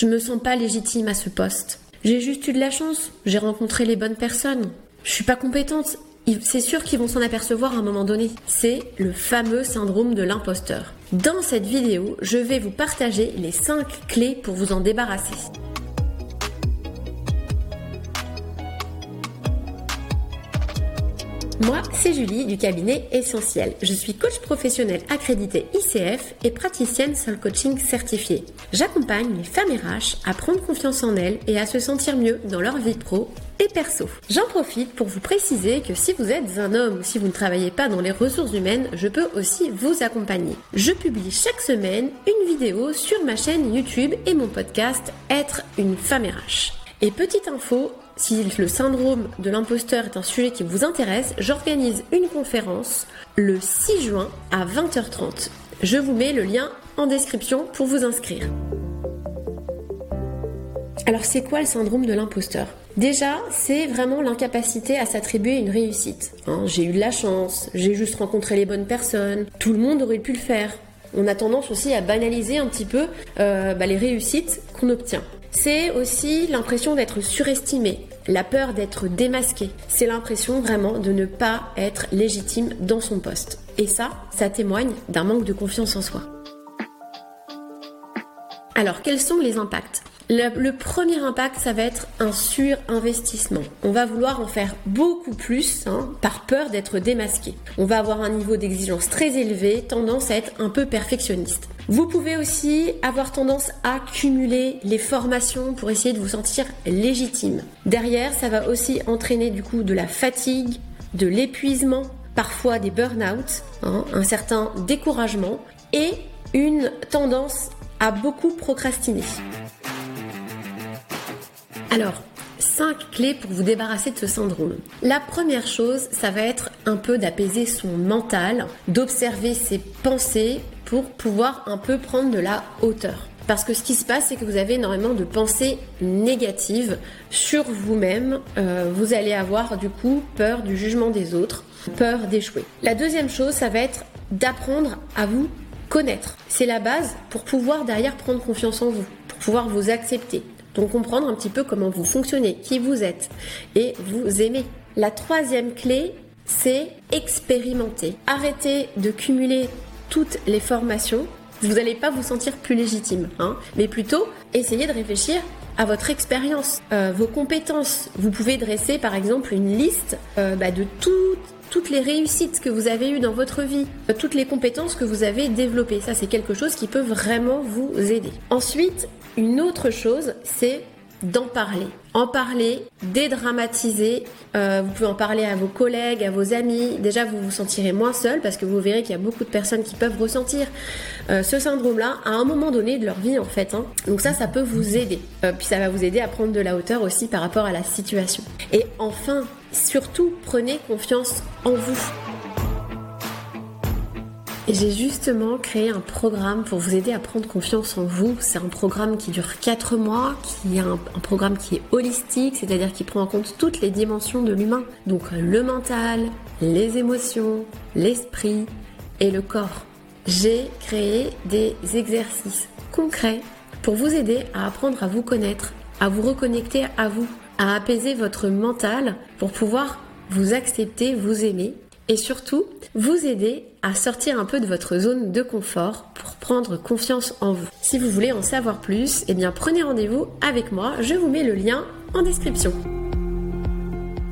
Je me sens pas légitime à ce poste. J'ai juste eu de la chance. J'ai rencontré les bonnes personnes. Je suis pas compétente. C'est sûr qu'ils vont s'en apercevoir à un moment donné. C'est le fameux syndrome de l'imposteur. Dans cette vidéo, je vais vous partager les 5 clés pour vous en débarrasser. Moi, c'est Julie du cabinet Essentiel. Je suis coach professionnel accrédité ICF et praticienne Soul Coaching certifiée. J'accompagne les femmes RH à prendre confiance en elles et à se sentir mieux dans leur vie pro et perso. J'en profite pour vous préciser que si vous êtes un homme ou si vous ne travaillez pas dans les ressources humaines, je peux aussi vous accompagner. Je publie chaque semaine une vidéo sur ma chaîne YouTube et mon podcast Être une femme RH. Et petite info, si le syndrome de l'imposteur est un sujet qui vous intéresse, j'organise une conférence le 6 juin à 20h30. Je vous mets le lien en description pour vous inscrire. Alors c'est quoi le syndrome de l'imposteur? Déjà, c'est vraiment l'incapacité à s'attribuer une réussite. Hein, j'ai eu de la chance, j'ai juste rencontré les bonnes personnes, tout le monde aurait pu le faire. On a tendance aussi à banaliser un petit peu euh, bah, les réussites qu'on obtient. C'est aussi l'impression d'être surestimé, la peur d'être démasqué. C'est l'impression vraiment de ne pas être légitime dans son poste. Et ça, ça témoigne d'un manque de confiance en soi. Alors, quels sont les impacts? Le, premier impact, ça va être un surinvestissement. On va vouloir en faire beaucoup plus hein, par peur d'être démasqué. On va avoir un niveau d'exigence très élevé, tendance à être un peu perfectionniste. Vous pouvez aussi avoir tendance à cumuler les formations pour essayer de vous sentir légitime. Derrière, ça va aussi entraîner du coup de la fatigue, de l'épuisement, parfois des burn-out, hein, un certain découragement et une tendance à beaucoup procrastiner. Alors, 5 clés pour vous débarrasser de ce syndrome. La première chose, ça va être un peu d'apaiser son mental, d'observer ses pensées pour pouvoir un peu prendre de la hauteur. Parce que ce qui se passe, c'est que vous avez énormément de pensées négatives sur vous-même. Euh, vous allez avoir du coup peur du jugement des autres, peur d'échouer. La deuxième chose, ça va être d'apprendre à vous connaître. C'est la base pour pouvoir derrière prendre confiance en vous, pour pouvoir vous accepter, donc comprendre un petit peu comment vous fonctionnez, qui vous êtes et vous aimez. La troisième clé, c'est expérimenter. Arrêtez de cumuler toutes les formations. Vous n'allez pas vous sentir plus légitime, hein, mais plutôt essayez de réfléchir à votre expérience, euh, vos compétences. Vous pouvez dresser par exemple une liste euh, bah, de toutes les réussites que vous avez eues dans votre vie, euh, toutes les compétences que vous avez développées. Ça, c'est quelque chose qui peut vraiment vous aider. Ensuite, une autre chose, c'est d'en parler. En parler, dédramatiser. Euh, vous pouvez en parler à vos collègues, à vos amis. Déjà, vous vous sentirez moins seul parce que vous verrez qu'il y a beaucoup de personnes qui peuvent ressentir euh, ce syndrome-là à un moment donné de leur vie en fait. Hein. Donc ça, ça peut vous aider. Euh, puis ça va vous aider à prendre de la hauteur aussi par rapport à la situation. Et enfin, surtout, prenez confiance en vous. J'ai justement créé un programme pour vous aider à prendre confiance en vous. C'est un programme qui dure 4 mois, qui est un, programme qui est holistique, c'est-à-dire qui prend en compte toutes les dimensions de l'humain. Donc le mental, les émotions, l'esprit et le corps. J'ai créé des exercices concrets pour vous aider à apprendre à vous connaître, à vous reconnecter à vous, à apaiser votre mental pour pouvoir vous accepter, vous aimer et surtout vous aider à sortir un peu de votre zone de confort pour prendre confiance en vous. Si vous voulez en savoir plus, eh bien prenez rendez-vous avec moi, je vous mets le lien en description.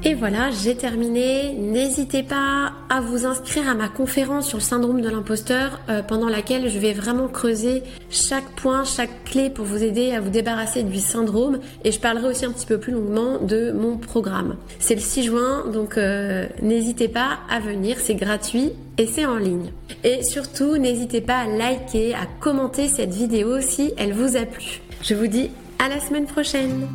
Et voilà, j'ai terminé. N'hésitez pas à vous inscrire à ma conférence sur le syndrome de l'imposteur euh, pendant laquelle je vais vraiment creuser chaque point, chaque clé pour vous aider à vous débarrasser du syndrome et je parlerai aussi un petit peu plus longuement de mon programme. C'est le 6 juin, donc euh, n'hésitez pas à venir, c'est gratuit et c'est en ligne. Et surtout, n'hésitez pas à liker, à commenter cette vidéo si elle vous a plu. Je vous dis à la semaine prochaine